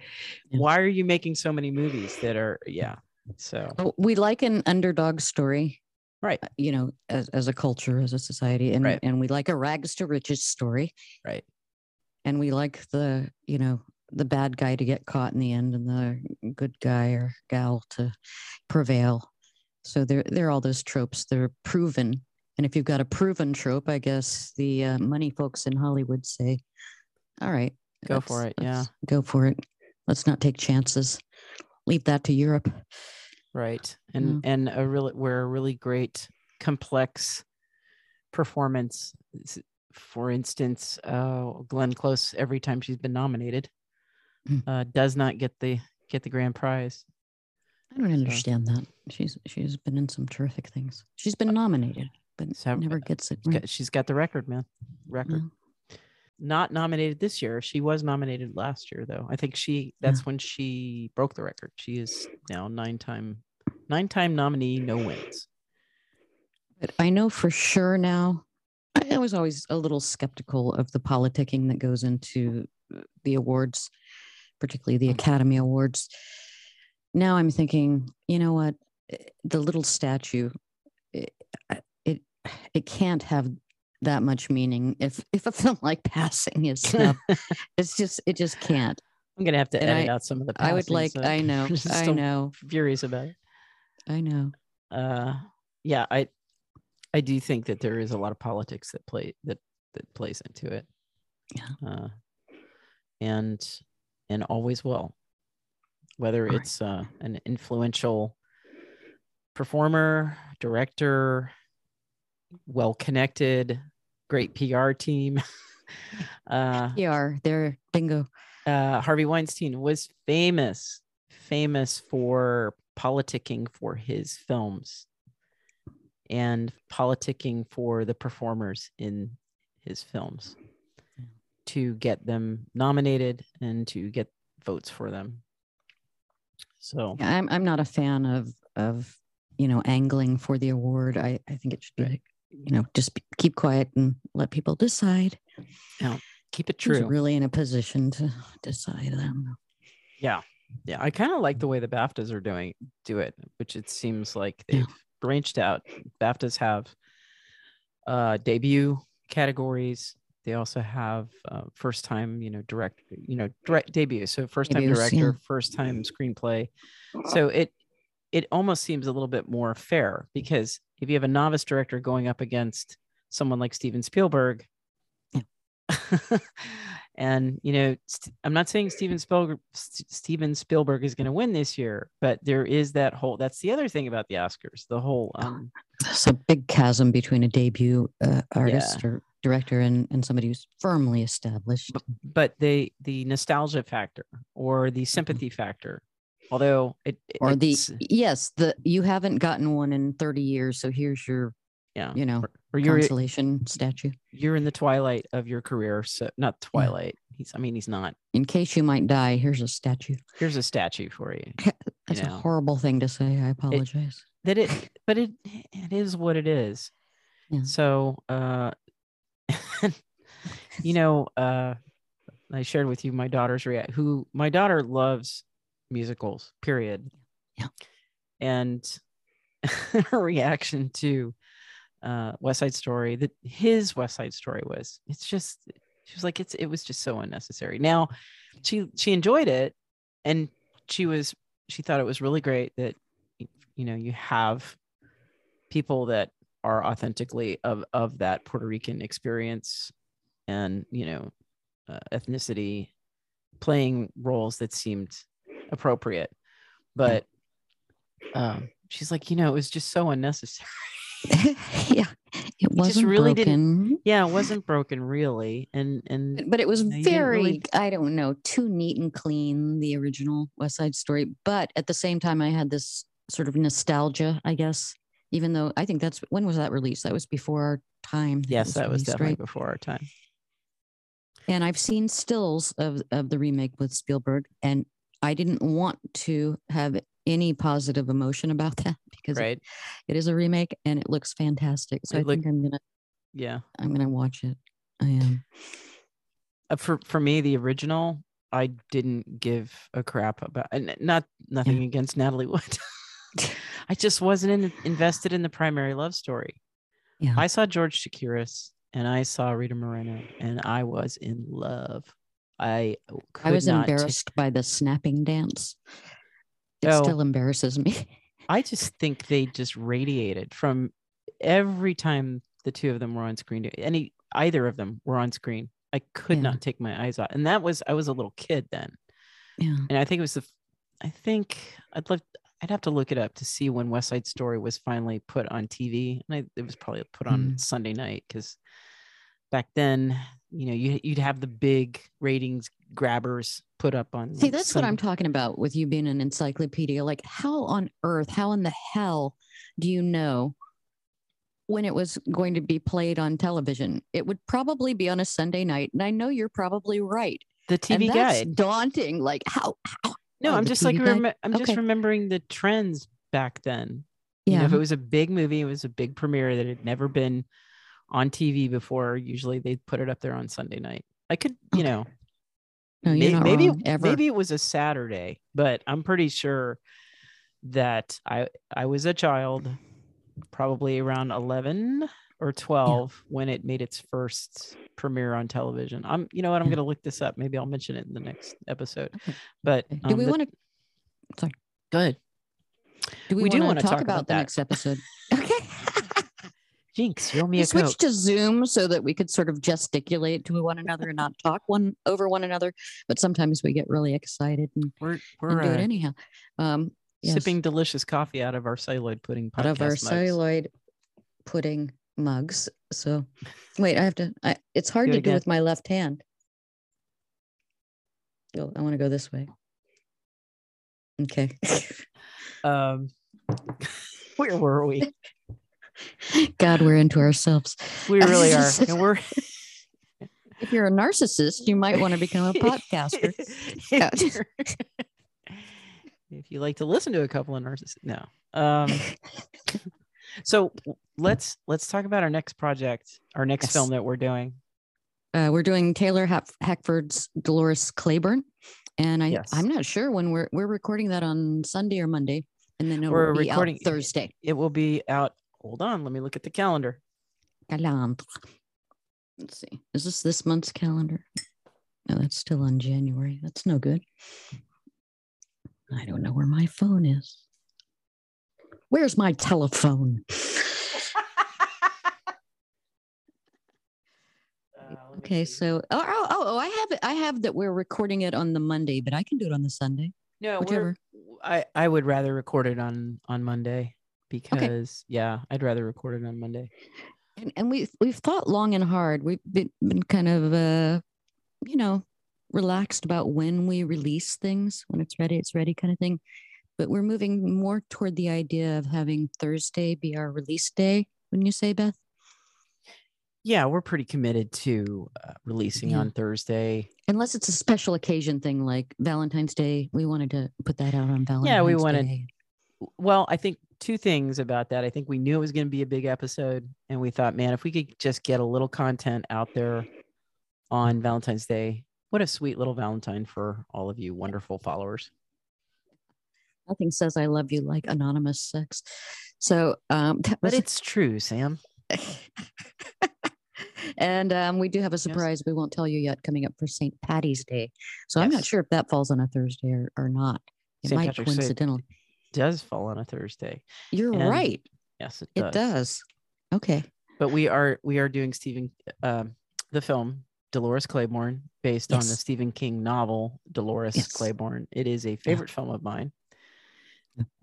why are you making so many movies that are, yeah. So, We like an underdog story, right, uh, you know, as, as a culture, as a society, and Right. and we like a rags to riches story, right, and we like the you know the bad guy to get caught in the end, and the good guy or gal to prevail. So there there are all those tropes. They're proven, and if you've got a proven trope, I guess the uh, money folks in Hollywood say, "All right, Go for it, yeah. Go for it. Let's not take chances. Leave that to Europe." right. And, and a really, where a really great, complex performance, for instance, uh, Glenn Close, every time she's been nominated, Mm. uh, does not get the, get the grand prize. I don't understand that. She's she's been in some terrific things. She's been nominated, but So, never gets it. Right. She's got the record, man. Record. Yeah. Not nominated this year. She was nominated last year, though. I think she that's when she broke the record. She is now nine time nine time nominee, no wins. But I know for sure now. I was always a little skeptical of the politicking that goes into uh, the awards, particularly the. Academy Awards. Now I'm thinking, you know what? Eh, The little statue, it can't have that much meaning if if a film like Passing is it's just it just can't. I'm gonna have to And edit I- out some of the. I would like. so I know. I know. Furious about it. I know. Uh, yeah, I I do think that there is a lot of politics that play that that plays into it. Yeah. Uh, and and always will. Whether it's uh, an influential performer, director, well connected, great PR team. uh, PR. There. Bingo. uh, Harvey Weinstein was famous, famous for politicking for his films and politicking for the performers in his films to get them nominated and to get votes for them. So, Yeah, I'm I'm not a fan of of you know angling for the award. I I think it should be Right. You know just be, keep quiet and let people decide. keep it true. really in a position to decide them. Yeah. Yeah. I kind of like the way the BAFTAs are doing do it, which it seems like they've branched out. BAFTAs have uh debut categories. They also have uh, first time, you know, direct, you know, direct debut. So first time director, yeah. first time screenplay. So it it almost seems a little bit more fair because if you have a novice director going up against someone like Steven Spielberg, and you know, I'm not saying Steven Spielberg Steven Spielberg is going to win this year, but there is that whole. That's the other thing about the Oscars. The whole. um There's a big chasm between a debut uh, artist or director and and somebody who's firmly established. But they the nostalgia factor or the sympathy factor, although it Or the yes, the you haven't gotten one in 30 years, so here's your yeah, you know or, or you're consolation statue. you're in the twilight of your career. So not twilight. He's I mean he's not. In case you might die, here's a statue. Here's a statue for you. That's know. a horrible thing to say. I apologize. that it but it it is what it is Yeah. so uh you know uh i shared with you my daughter's react who my daughter loves musicals period Yeah. and her reaction to uh west side story that his west side story was it's just she was like it's it was just so unnecessary now she she enjoyed it and she was she thought it was really great that you know you have people that are authentically of of that Puerto Rican experience and you know uh, ethnicity playing roles that seemed appropriate but um, she's like, you know, it was just so unnecessary. yeah, it wasn't really didn't- broken. yeah, it wasn't broken really, and and but it was you didn't very really- i don't know too neat and clean the original west side story but at the same time i had this sort of nostalgia i guess even though i think that's when was that released that was before our time yes, that was released, definitely right? before our time. and i've seen stills of of the remake with spielberg and i didn't want to have any positive emotion about that because it- it is a remake and it looks fantastic so It i look- think i'm gonna Yeah. i'm gonna watch it i am Uh, for for me, the original, I didn't give a crap about. And not nothing against Natalie Wood. I just wasn't in, invested in the primary love story. yeah I saw George Chakiris and I saw Rita Moreno, and I was in love. I I was not embarrassed by the snapping dance. It Oh. still embarrasses me. I just think they just radiated from every time the two of them were on screen. Any either of them were on screen. I could Yeah. not take my eyes off, and that was I was a little kid then, Yeah. and I think it was the. I think I'd love. I'd have to look it up to see when West Side Story was finally put on TV, and I, it was probably put on Mm. Sunday night because back then, you know, you you'd have the big ratings grabbers put up on. See, like, that's what I'm talking about with you being an encyclopedia. Like, how on earth, how in the hell do you know when it was going to be played on television? It would probably be on a Sunday night. And I know you're probably right. The and TV that's guide. daunting. Like, how? how No, Oh, I'm just like TV guide? rem- I'm just remembering the trends back then. You know, yeah. if it was a big movie, it was a big premiere that had never been on TV before. Usually they'd put it up there on Sunday night. I could, you know, no, may- you're not maybe wrong, maybe it was a Saturday, but I'm pretty sure that I I was a child, probably around 11 or 12 when it made its first premiere on television. I'm, you know what, I'm Yeah. gonna look this up. Maybe I'll mention it in the next episode. Okay. But Okay. Do um, we want to? Sorry. go ahead. Do we, we do want wanna talk, talk about, about the next episode? Okay. Jinx, roll me we a coke. switched to Zoom so that we could sort of gesticulate to one another and not talk one over one another. But sometimes we get really excited and, We're and we're do it uh, anyhow. Um, yes, sipping delicious coffee out of our celluloid pudding out of our mugs. celluloid pudding mugs. So wait, I have to. I, it's hard Do it to do again. with my left hand. Oh, I want to go this way. Okay. Um, where were we? God, we're into ourselves. We really are, and we're If you're a narcissist, you might want to become a podcaster. If, you like to listen to a couple of nurses, no. Um, so let's let's talk about our next project, our next Yes. film that we're doing. Uh, we're doing Taylor Hack- Hackford's Dolores Claiborne, and I Yes. I'm not sure when we're we're recording that on Sunday or Monday, and then it We're will be recording- out Thursday. It will be out. Hold on, let me look at the calendar. Calendar. Let's see. Is this this month's calendar? No, that's still on January. That's no good. I don't know where my phone is. Where's my telephone? Uh, okay, so oh, oh oh oh I have it. I have that we're recording it on the Monday, but I can do it on the Sunday. No, Whichever. I I would rather record it on on Monday because yeah, I'd rather record it on Monday. And and we we've thought long and hard. We've been, been kind of uh, you know, relaxed about when we release things. When it's ready, it's ready, kind of thing. But we're moving more toward the idea of having Thursday be our release day. Wouldn't you say, Beth? Yeah, we're pretty committed to uh, releasing Yeah. on Thursday. Unless it's a special occasion thing like Valentine's Day. We wanted to put that out on Valentine's Day. Yeah, we wanted- Day. Well, I think two things about that. I think we knew it was going to be a big episode, and we thought, man, if we could just get a little content out there on Valentine's Day, what a sweet little Valentine for all of you wonderful followers. Nothing says I love you like anonymous sex. So um that But it's true, Sam. and um, we do have a surprise we won't tell you yet coming up for St. Patty's Day. So I'm not sure if that falls on a Thursday or, or not. It St. might Patrick's Day. Does fall on a Thursday. You're And right. Yes, it It does. does. Okay. But we are we are doing Stephen um, the film Dolores Claiborne based on the Stephen King novel Dolores Yes. Claiborne. It is a favorite film of mine.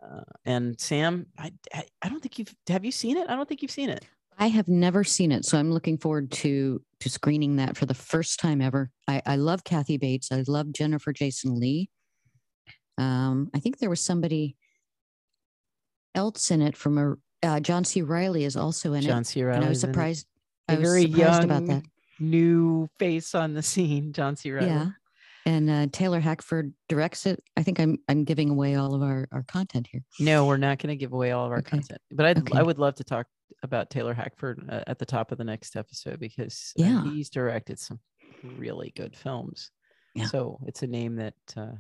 Uh, and Sam, I, I I don't think you've have you seen it? I don't think you've seen it. I have never seen it, so I'm looking forward to to screening that for the first time ever. I, I love Kathy Bates. I love Jennifer Jason Lee. Um, I think there was somebody else in it from a uh, John C. Reilly is also in John it, John C. and I was surprised. I was very surprised young, about that. new face on the scene, John C. Reilly. Yeah, and uh, Taylor Hackford directs it. I think I'm I'm giving away all of our our content here. No, we're not going to give away all of our Okay. content, but I'd, I would love to talk about Taylor Hackford uh, at the top of the next episode because uh, Yeah. he's directed some really good films. Yeah. So it's a name that, uh,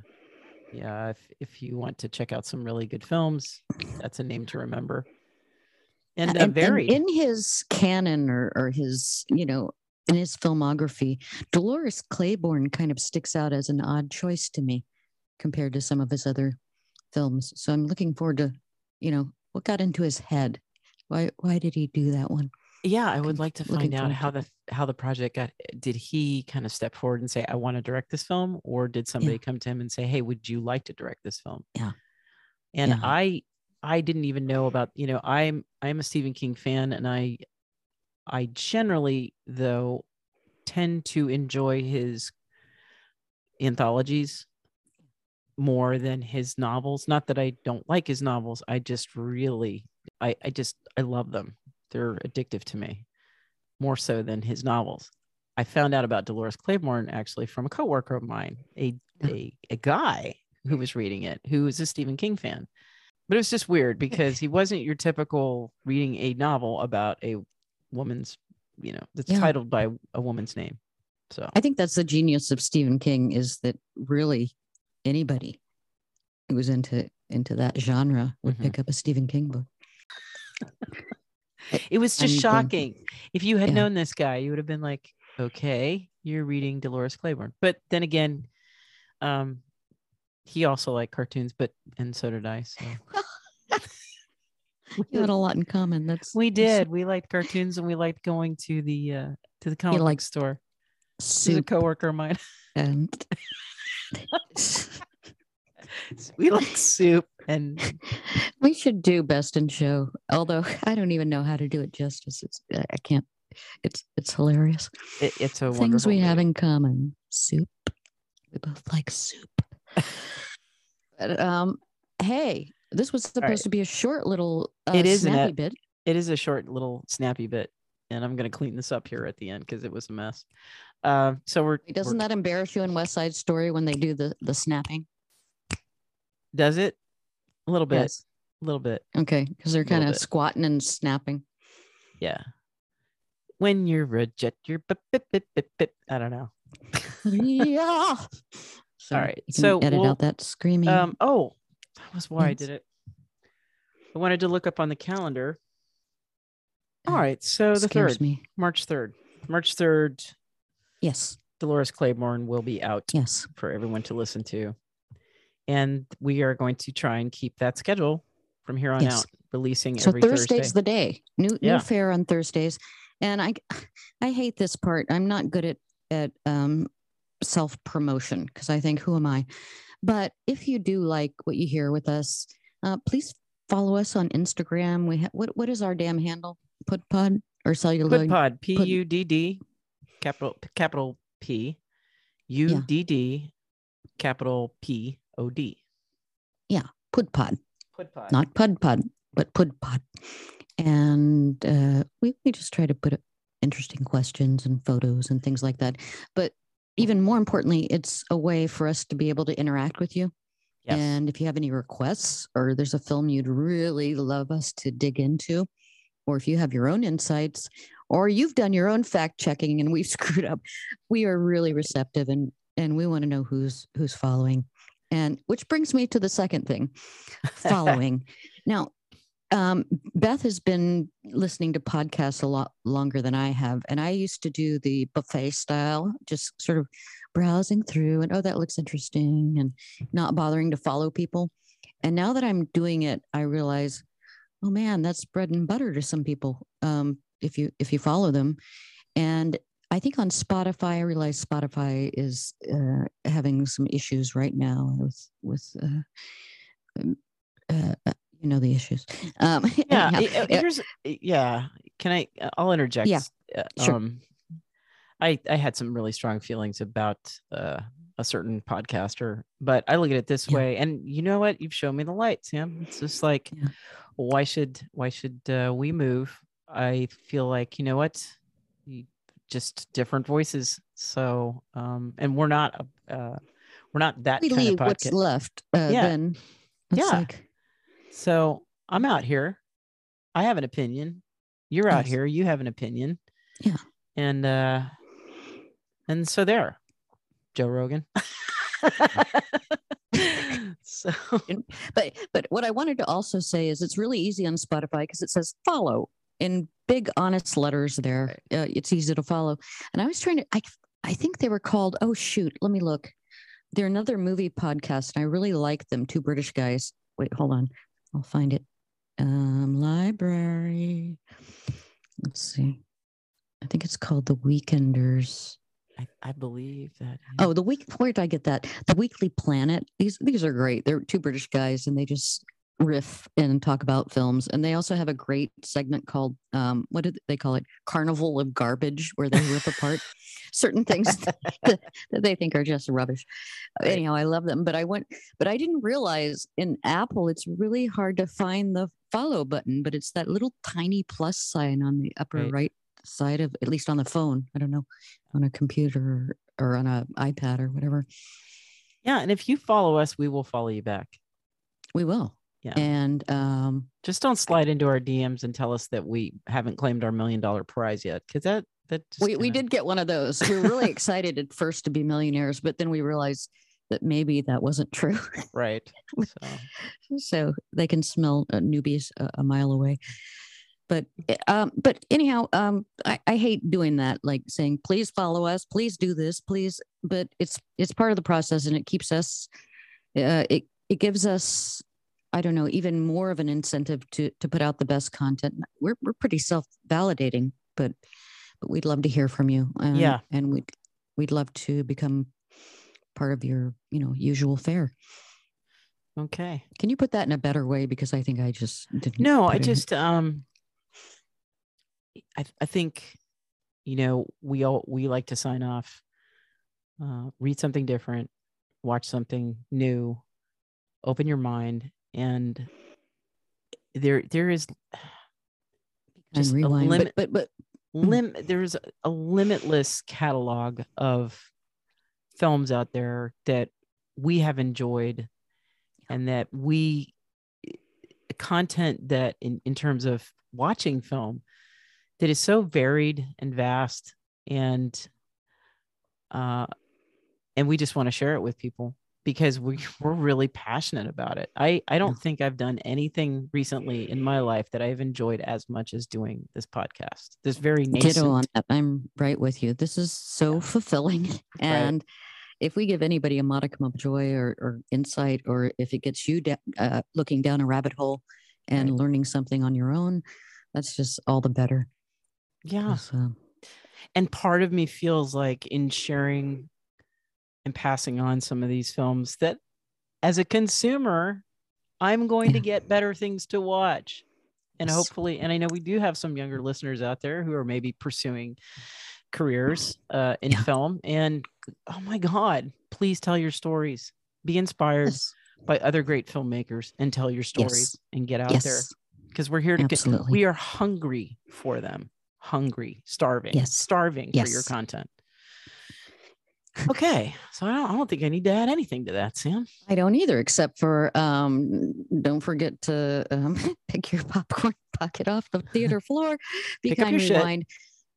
yeah, if, if you want to check out some really good films, that's a name to remember. And, uh, very, in his canon or or his you know in his filmography, Dolores Claiborne kind of sticks out as an odd choice to me compared to some of his other films. So I'm looking forward to you know what got into his head. Why why did he do that one? Yeah, I would like to find out how the how the project got. Did he kind of step forward and say, "I want to direct this film," or did somebody come to him and say, "Hey, would you like to direct this film?" Yeah. And Yeah. I I didn't even know about you know I'm I'm a Stephen King fan, and I I generally though tend to enjoy his anthologies more than his novels. Not that I don't like his novels. I just really I I just I love them. They're addictive to me more so than his novels. I found out about Dolores Claiborne actually from a coworker of mine, a a, a guy who was reading it, who was a Stephen King fan. But it was just weird because he wasn't your typical reading a novel about a woman's, you know, that's Yeah. titled by a woman's name. So I think that's the genius of Stephen King is that really anybody who was into into that genre would Mhm. pick up a Stephen King book. it was just shocking. If you had Yeah. known this guy, you would have been like, okay, you're reading Dolores Claiborne. But then again, um, he also liked cartoons, but and so did I. So we had a lot in common. That's we did. We liked cartoons and we liked going to the uh to the comic book store. Is a coworker of mine. and we like soup and we should do best in show. Although I don't even know how to do it justice. It's I can't. It's it's hilarious. it, it's a Things we have in common. Soup. We both like soup. but um, hey, this was supposed right. to be a short little uh, It is, snappy bit. It is a short little snappy bit, and I'm gonna clean this up here at the end because it was a mess. Uh, so we're Doesn't we're- that embarrass you in West Side Story when they do the the snapping? does it a little bit, Yes. A little bit, Okay, because they're kind of squatting and snapping. yeah. When you're a jet, you're bip, bip, bip, bip, bip. I don't know. yeah. So right, you can so edit we'll- out that screaming. Um, oh, that was why I did it. I wanted to look up on the calendar. All Uh, right, so the third, me. March third, March third, Yes. Dolores Claiborne will be out Yes. for everyone to listen to, and we are going to try and keep that schedule from here on Yes. out, releasing So every Thursday's Thursday. the day. New Yeah. new fair on Thursdays. And I I hate this part. I'm not good at at um self promotion because I think who am I? But if you do like what you hear with us, uh, please follow us on Instagram. We ha- what what is our damn handle? Put pod or celluloid? Puddpod, P U D D, capital capital P, U D D, capital P O D. Yeah, put pod. Puddpod. not Pud Pod, but Pud Pod. And uh, we, we just try to put interesting questions and photos and things like that. But even more importantly, it's a way for us to be able to interact with you. Yes. And if you have any requests or there's a film you'd really love us to dig into, or if you have your own insights, or you've done your own fact checking and we've screwed up, we are really receptive and and we want to know who's who's following. And which brings me to the second thing, following. now, um, Beth has been listening to podcasts a lot longer than I have, and I used to do the buffet style, just sort of browsing through and oh, that looks interesting, and not bothering to follow people. And now that I'm doing it, I realize, oh man, that's bread and butter to some people. Um, if you if you follow them, and I think on Spotify, I realize Spotify is uh, having some issues right now with with uh, um, uh, uh, you know the issues. Um, Yeah. anyhow, uh, here's yeah. Can I? uh, I'll interject. Yeah, sure. Um, I I had some really strong feelings about uh, a certain podcaster, but I look at it this Yeah. way, and you know what? You've shown me the light, Sam. It's just like, Yeah. why should why should uh, we move? I feel like you know what, You- just different voices. So, um, and we're not a- uh, we're not that we kind leave of what's left. Uh, Yeah. Then Yeah. like, So I'm out here. I have an opinion. You're out Yes. here. You have an opinion. Yeah. And uh and so there, Joe Rogan. so but but what I wanted to also say is it's really easy on Spotify because it says follow in big honest letters there. Uh, it's easy to follow. And I was trying to I I think they were called oh shoot, let me look. They're another movie podcast and I really like them, two British guys. Wait, hold on. I'll find it. Um library. Let's see. I think it's called The Weekenders. I, I believe that Oh, the week. Where did I get that? The Weekly Planet. These these are great. They're two British guys, and they just riff and talk about films. And they also have a great segment called um, what did they call it? Carnival of Garbage, where they rip apart certain things that, that they think are just rubbish. Right. Anyhow, I love them. But I went, but I didn't realize in Apple it's really hard to find the follow button. But it's that little tiny plus sign on the upper Right. right side of, at least on the phone. I don't know, on a computer or on a iPad or whatever. Yeah, and if you follow us, we will follow you back. We will. Yeah. And um, Just don't slide into our DMs and tell us that we haven't claimed our million dollar prize yet. Cause that that just we, we kinda- did get one of those. We were really excited at first to be millionaires, but then we realized that maybe that wasn't true. right. So so they can smell uh, newbies a, a mile away. But eh, um, but anyhow, um, I, I hate doing that, like saying, "Please follow us, please do this, please." But it's it's part of the process, and it keeps us. Uh, it it gives us, I don't know, even more of an incentive to to put out the best content. We're we're pretty self validating, but but we'd love to hear from you. Um, Yeah. and we'd we'd love to become part of your you know usual fare. okay. Can you put that in a better way? Because I think I just didn't. No, I just um I I think you know, we all we like to sign off, uh, read something different, watch something new, open your mind, and there there is just a limit But but but lim there's a limitless catalog of films out there that we have enjoyed and that we content that in, in terms of watching film that is so varied and vast and uh and we just want to share it with people because we we're really passionate about it. I I don't think I've done anything recently in my life that I've enjoyed as much as doing this podcast. This very ditto on that. I'm right with you. This is so fulfilling. And if we give anybody a modicum of joy or, or insight, or if it gets you da- uh, looking down a rabbit hole and Right. learning something on your own, that's just all the better. Yeah. uh, and part of me feels like in sharing and passing on some of these films that as a consumer i'm going to get better things to watch. And hopefully and i know we do have some younger listeners out there who are maybe pursuing careers uh, in Yeah. film. And oh my god please tell your stories. Be inspired yes. by other great filmmakers and tell your stories Yes. and get out there. Because we're here to get we are hungry for them. Hungry starving Yes. starving for your content okay so I don't, I don't think i need to add anything to that sam I don't either, except for um, don't forget to um, pick your popcorn bucket off the theater floor. Be kind, shit. rewind.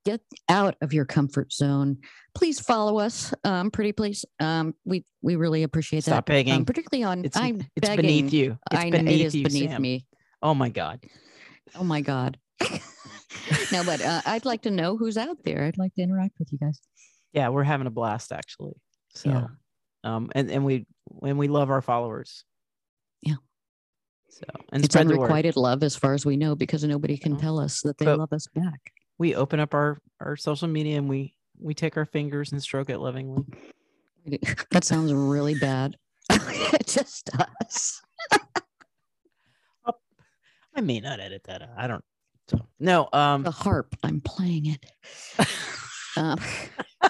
Get out of your comfort zone. Please follow us, um, pretty please. Um, we we really appreciate stop that. begging Um, particularly on it's I'm it's begging. beneath you it's I beneath it is you beneath Sam. me. oh my god Oh my god. no, but uh, I'd like to know who's out there. I'd like to interact with you guys. Yeah we're having a blast actually so Yeah. um and and we when we love our followers Yeah. so and it's spread the word unrequited love, as far as we know, because nobody can Oh. tell us that they But- love us back. we open up our our social media and we we take our fingers and stroke it lovingly That sounds really bad. it just does. I may not edit that. out. I don't. So, no. Um. The harp. I'm playing it. um,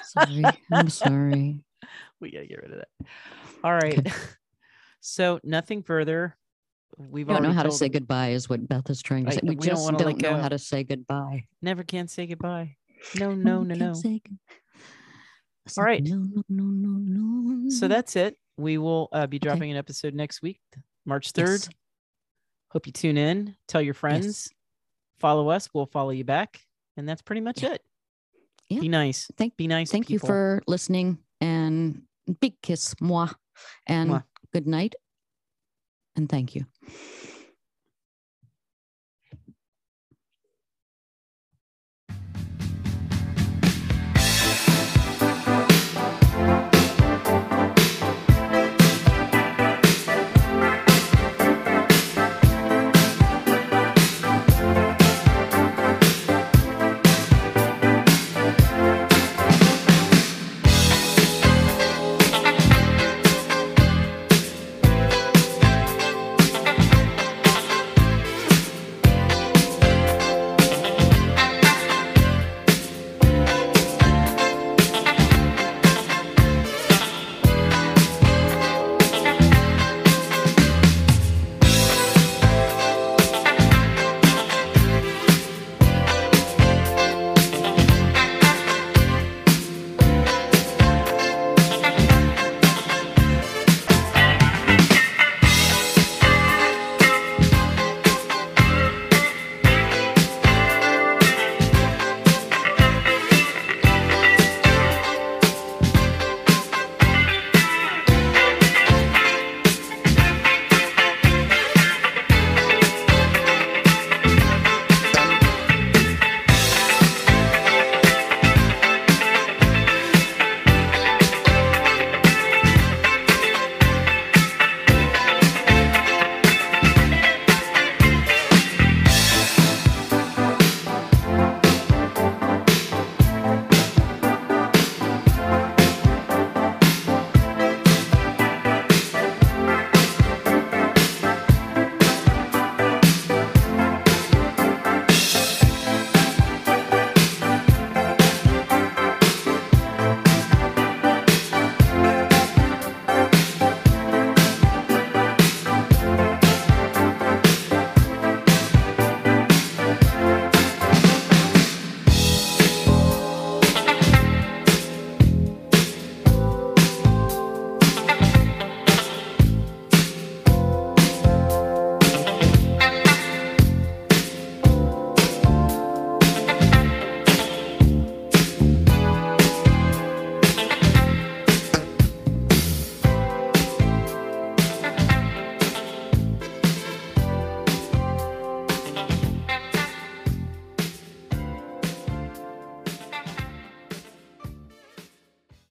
sorry. I'm sorry. we gotta get rid of that. All right. Okay. so nothing further. We've I don't know how to say goodbye, is what Beth is trying to say. We, we don't just don't, know go. how to say goodbye. Never can say goodbye. No, no, no, no. say good- It's All right. No, no, no, no, no. So that's it. We will uh, be Okay. dropping an episode next week, March 3rd. Yes. Hope you tune in. Tell your friends. Follow us. We'll follow you back. And that's pretty much Yeah. it. Yeah. Be nice. Thank- Be nice. Thank you for listening and big kiss, moi, and Mwah. good night. And thank you.